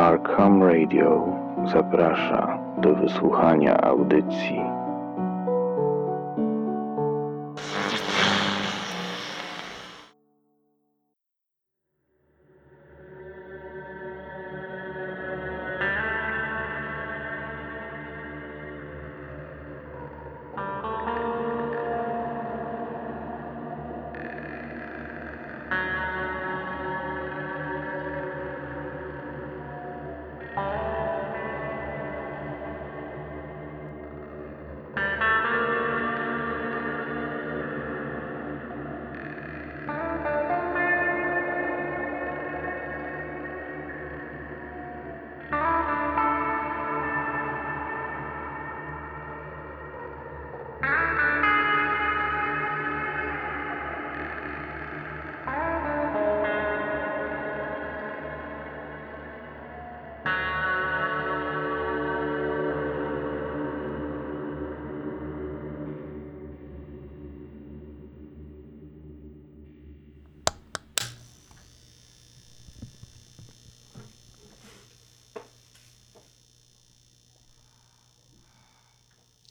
Arkham Radio zaprasza do wysłuchania audycji.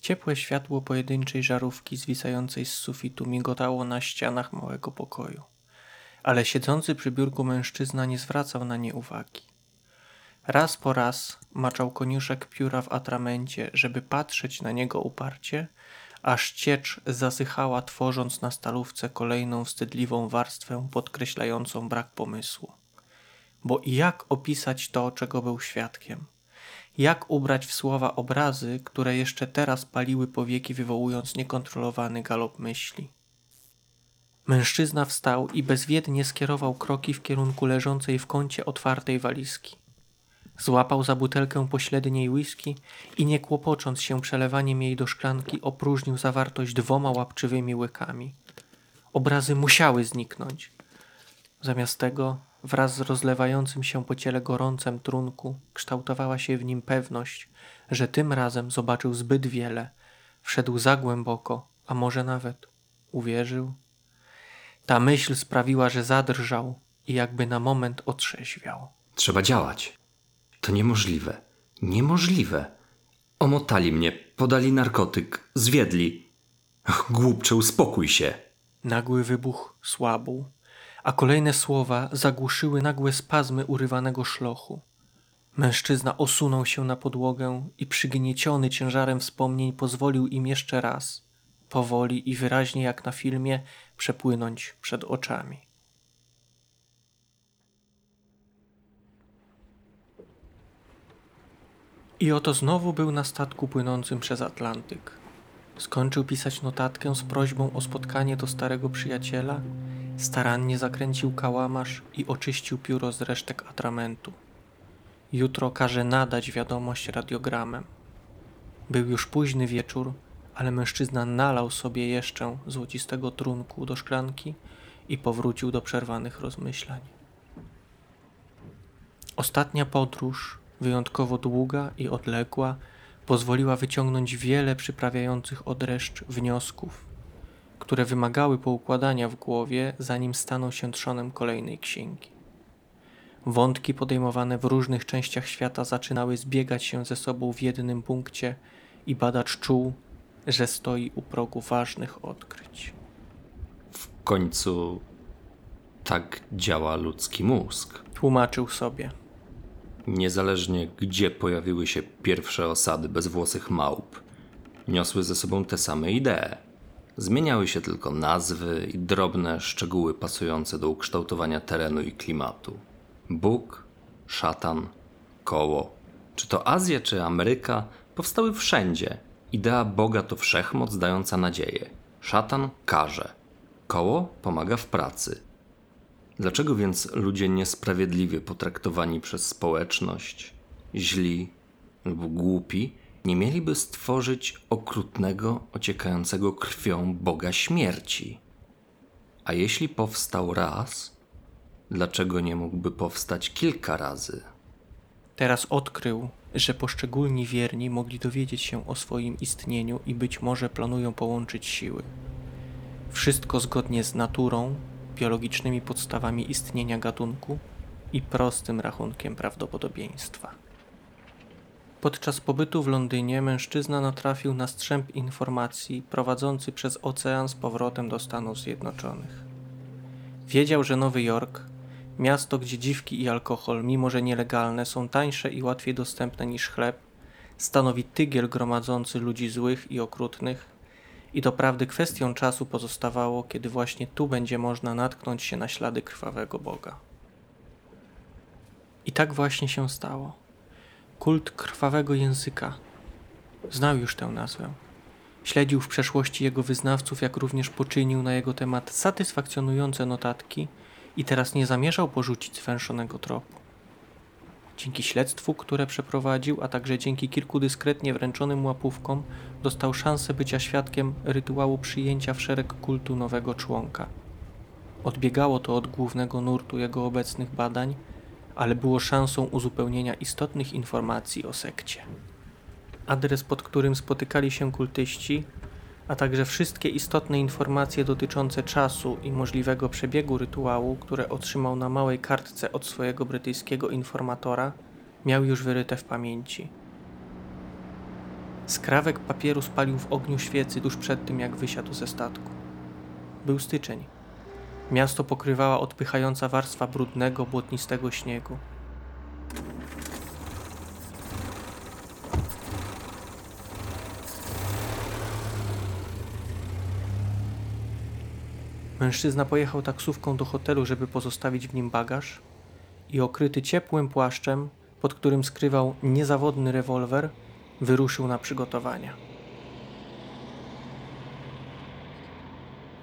Ciepłe światło pojedynczej żarówki zwisającej z sufitu migotało na ścianach małego pokoju, ale siedzący przy biurku mężczyzna nie zwracał na nie uwagi. Raz po raz maczał koniuszek pióra w atramencie, żeby patrzeć na niego uparcie, aż ciecz zasychała, tworząc na stalówce kolejną wstydliwą warstwę podkreślającą brak pomysłu. Bo i jak opisać to, czego był świadkiem? Jak ubrać w słowa obrazy, które jeszcze teraz paliły powieki, wywołując niekontrolowany galop myśli? Mężczyzna wstał i bezwiednie skierował kroki w kierunku leżącej w kącie otwartej walizki. Złapał za butelkę pośredniej whisky i nie kłopocząc się przelewaniem jej do szklanki, opróżnił zawartość dwoma łapczywymi łykami. Obrazy musiały zniknąć. Zamiast tego Wraz z rozlewającym się po ciele gorącem trunku kształtowała się w nim pewność, że tym razem zobaczył zbyt wiele, wszedł za głęboko, a może nawet uwierzył. Ta myśl sprawiła, że zadrżał i jakby na moment otrzeźwiał. Trzeba działać. To niemożliwe. Niemożliwe. Omotali mnie, podali narkotyk, zwiedli. Ach, głupcze, uspokój się. Nagły wybuch słabł, a kolejne słowa zagłuszyły nagłe spazmy urywanego szlochu. Mężczyzna osunął się na podłogę i przygnieciony ciężarem wspomnień pozwolił im jeszcze raz, powoli i wyraźnie jak na filmie, przepłynąć przed oczami. I oto znowu był na statku płynącym przez Atlantyk. Skończył pisać notatkę z prośbą o spotkanie do starego przyjaciela Starannie zakręcił kałamarz i oczyścił pióro z resztek atramentu. Jutro każe nadać wiadomość radiogramem. Był już późny wieczór, ale mężczyzna nalał sobie jeszcze złocistego trunku do szklanki i powrócił do przerwanych rozmyślań. Ostatnia podróż, wyjątkowo długa i odległa, pozwoliła wyciągnąć wiele przyprawiających odreszcz wniosków które wymagały poukładania w głowie, zanim staną się trzonem kolejnej księgi. Wątki podejmowane w różnych częściach świata zaczynały zbiegać się ze sobą w jednym punkcie i badacz czuł, że stoi u progu ważnych odkryć. W końcu tak działa ludzki mózg. Tłumaczył sobie. Niezależnie gdzie pojawiły się pierwsze osady bezwłosych małp, niosły ze sobą te same idee Zmieniały się tylko nazwy i drobne szczegóły pasujące do ukształtowania terenu i klimatu. Bóg, szatan, koło. Czy to Azja, czy Ameryka, powstały wszędzie. Idea Boga to wszechmoc dająca nadzieję. Szatan karze. Koło pomaga w pracy. Dlaczego więc ludzie niesprawiedliwie potraktowani przez społeczność, źli lub głupi, nie mieliby stworzyć okrutnego, ociekającego krwią Boga śmierci. A jeśli powstał raz, dlaczego nie mógłby powstać kilka razy? Teraz odkrył, że poszczególni wierni mogli dowiedzieć się o swoim istnieniu i być może planują połączyć siły. Wszystko zgodnie z naturą, biologicznymi podstawami istnienia gatunku i prostym rachunkiem prawdopodobieństwa. Podczas pobytu w Londynie mężczyzna natrafił na strzęp informacji prowadzący przez ocean z powrotem do Stanów Zjednoczonych. Wiedział, że Nowy Jork, miasto, gdzie dziwki i alkohol, mimo że nielegalne, są tańsze i łatwiej dostępne niż chleb, stanowi tygiel gromadzący ludzi złych i okrutnych, i doprawdy kwestią czasu pozostawało, kiedy właśnie tu będzie można natknąć się na ślady krwawego Boga. I tak właśnie się stało. Kult krwawego języka. Znał już tę nazwę. Śledził w przeszłości jego wyznawców, jak również poczynił na jego temat satysfakcjonujące notatki i teraz nie zamierzał porzucić zwęszonego tropu. Dzięki śledztwu, które przeprowadził, a także dzięki kilku dyskretnie wręczonym łapówkom, dostał szansę bycia świadkiem rytuału przyjęcia w szereg kultu nowego członka. Odbiegało to od głównego nurtu jego obecnych badań, ale było szansą uzupełnienia istotnych informacji o sekcie. Adres, pod którym spotykali się kultyści, a także wszystkie istotne informacje dotyczące czasu i możliwego przebiegu rytuału, które otrzymał na małej kartce od swojego brytyjskiego informatora, miał już wyryte w pamięci. Skrawek papieru spalił w ogniu świecy tuż przed tym, jak wysiadł ze statku. Był styczeń. Miasto pokrywała odpychająca warstwa brudnego, błotnistego śniegu. Mężczyzna pojechał taksówką do hotelu, żeby pozostawić w nim bagaż i okryty ciepłym płaszczem, pod którym skrywał niezawodny rewolwer, wyruszył na przygotowania.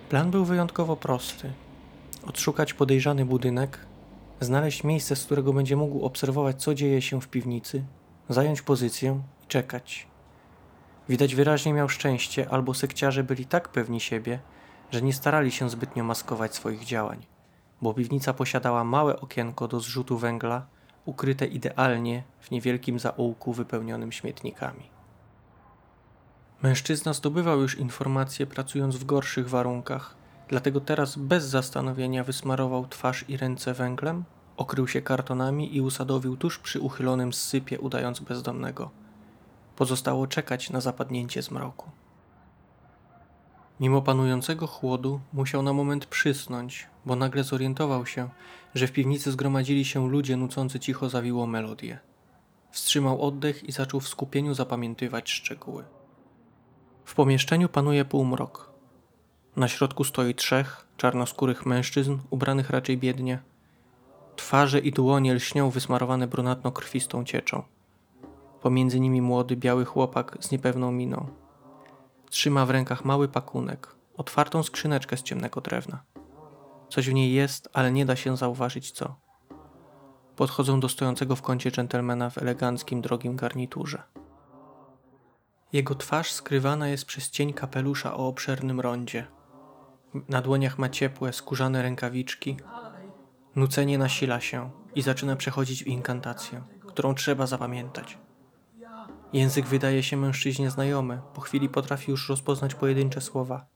Plan był wyjątkowo prosty. Odszukać podejrzany budynek, znaleźć miejsce, z którego będzie mógł obserwować, co dzieje się w piwnicy, zająć pozycję i czekać. Widać wyraźnie miał szczęście, albo sekciarze byli tak pewni siebie, że nie starali się zbytnio maskować swoich działań, bo piwnica posiadała małe okienko do zrzutu węgla, ukryte idealnie w niewielkim zaułku wypełnionym śmietnikami. Mężczyzna zdobywał już informacje pracując w gorszych warunkach, dlatego teraz bez zastanowienia wysmarował twarz i ręce węglem, okrył się kartonami i usadowił tuż przy uchylonym sypie, udając bezdomnego. Pozostało czekać na zapadnięcie zmroku. Mimo panującego chłodu musiał na moment przysnąć, bo nagle zorientował się, że w piwnicy zgromadzili się ludzie nucący cicho zawiłą melodię. Wstrzymał oddech i zaczął w skupieniu zapamiętywać szczegóły. W pomieszczeniu panuje półmrok. Na środku stoi trzech czarnoskórych mężczyzn, ubranych raczej biednie. Twarze i dłonie lśnią wysmarowane brunatno-krwistą cieczą. Pomiędzy nimi młody, biały chłopak z niepewną miną. Trzyma w rękach mały pakunek, otwartą skrzyneczkę z ciemnego drewna. Coś w niej jest, ale nie da się zauważyć co. Podchodzą do stojącego w kącie dżentelmena w eleganckim, drogim garniturze. Jego twarz skrywana jest przez cień kapelusza o obszernym rondzie. Na dłoniach ma ciepłe, skórzane rękawiczki. Nucenie nasila się i zaczyna przechodzić w inkantację, którą trzeba zapamiętać. Język wydaje się mężczyźnie znajomy, po chwili potrafi już rozpoznać pojedyncze słowa.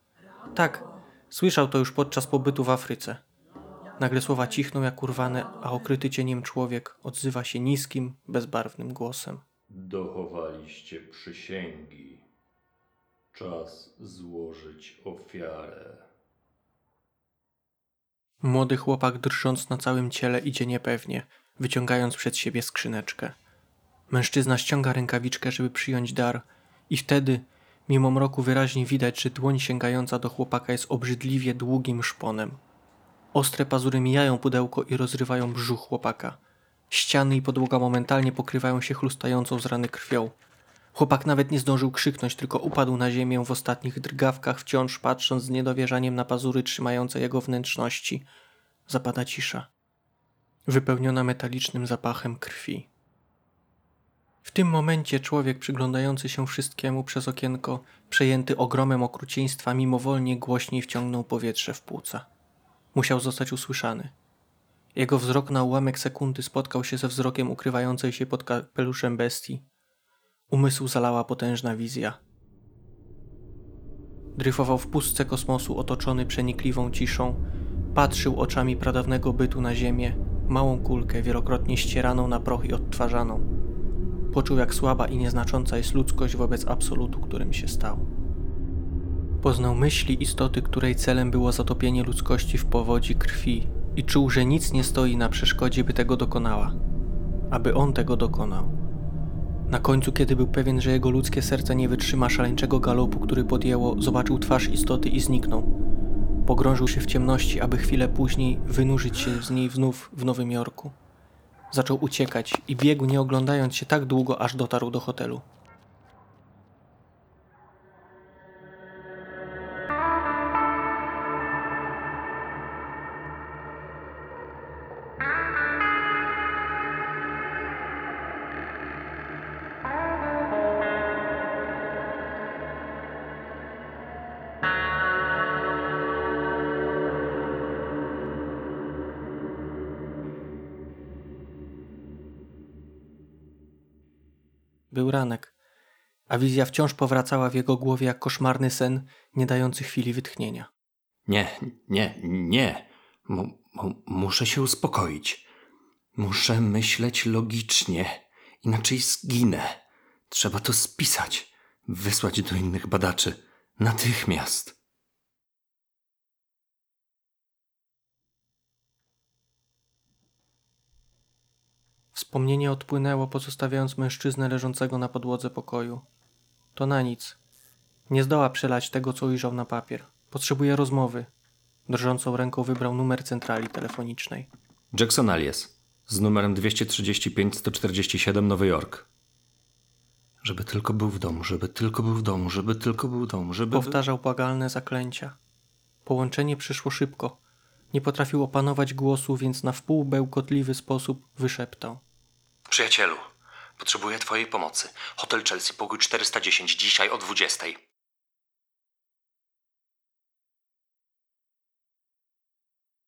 Tak, słyszał to już podczas pobytu w Afryce. Nagle słowa cichną jak urwane, a okryty cieniem człowiek odzywa się niskim, bezbarwnym głosem. Dochowaliście przysięgi. Czas złożyć ofiarę. Młody chłopak drżąc na całym ciele idzie niepewnie, wyciągając przed siebie skrzyneczkę. Mężczyzna ściąga rękawiczkę, żeby przyjąć dar, i wtedy, mimo mroku, wyraźnie widać, że dłoń sięgająca do chłopaka jest obrzydliwie długim szponem. Ostre pazury mijają pudełko i rozrywają brzuch chłopaka. Ściany i podłoga momentalnie pokrywają się chlustającą z rany krwią. Chłopak nawet nie zdążył krzyknąć, tylko upadł na ziemię w ostatnich drgawkach, wciąż patrząc z niedowierzaniem na pazury trzymające jego wnętrzności. Zapada cisza, wypełniona metalicznym zapachem krwi. W tym momencie człowiek przyglądający się wszystkiemu przez okienko, przejęty ogromem okrucieństwa, mimowolnie głośniej wciągnął powietrze w płuca. Musiał zostać usłyszany. Jego wzrok na ułamek sekundy spotkał się ze wzrokiem ukrywającej się pod kapeluszem bestii. Umysł zalała potężna wizja. Dryfował w pustce kosmosu otoczony przenikliwą ciszą, patrzył oczami pradawnego bytu na ziemię, małą kulkę, wielokrotnie ścieraną na proch i odtwarzaną. Poczuł, jak słaba i nieznacząca jest ludzkość wobec absolutu, którym się stał. Poznał myśli istoty, której celem było zatopienie ludzkości w powodzi krwi i czuł, że nic nie stoi na przeszkodzie, by tego dokonała. Aby on tego dokonał. Na końcu, kiedy był pewien, że jego ludzkie serce nie wytrzyma szaleńczego galopu, który podjęło, zobaczył twarz istoty i zniknął. Pogrążył się w ciemności, aby chwilę później wynurzyć się z niej znów w Nowym Jorku. Zaczął uciekać i biegł nie oglądając się tak długo, aż dotarł do hotelu. Był ranek, a wizja wciąż powracała w jego głowie jak koszmarny sen, nie dający chwili wytchnienia. Nie, nie, nie. Mu- muszę się uspokoić. Muszę myśleć logicznie, inaczej zginę. Trzeba to spisać, wysłać do innych badaczy. Natychmiast. Wspomnienie odpłynęło, pozostawiając mężczyznę leżącego na podłodze pokoju. To na nic. Nie zdoła przelać tego, co ujrzał na papier. Potrzebuje rozmowy. Drżącą ręką wybrał numer centrali telefonicznej. Jackson Alias z numerem 235-147 Nowy Jork. Żeby tylko był w domu, żeby tylko był w domu, żeby tylko był w domu, żeby... Powtarzał błagalne zaklęcia. Połączenie przyszło szybko. Nie potrafił opanować głosu, więc na wpół bełkotliwy sposób wyszeptał. Przyjacielu, potrzebuję twojej pomocy. Hotel Chelsea, pokój 410, dzisiaj o 20.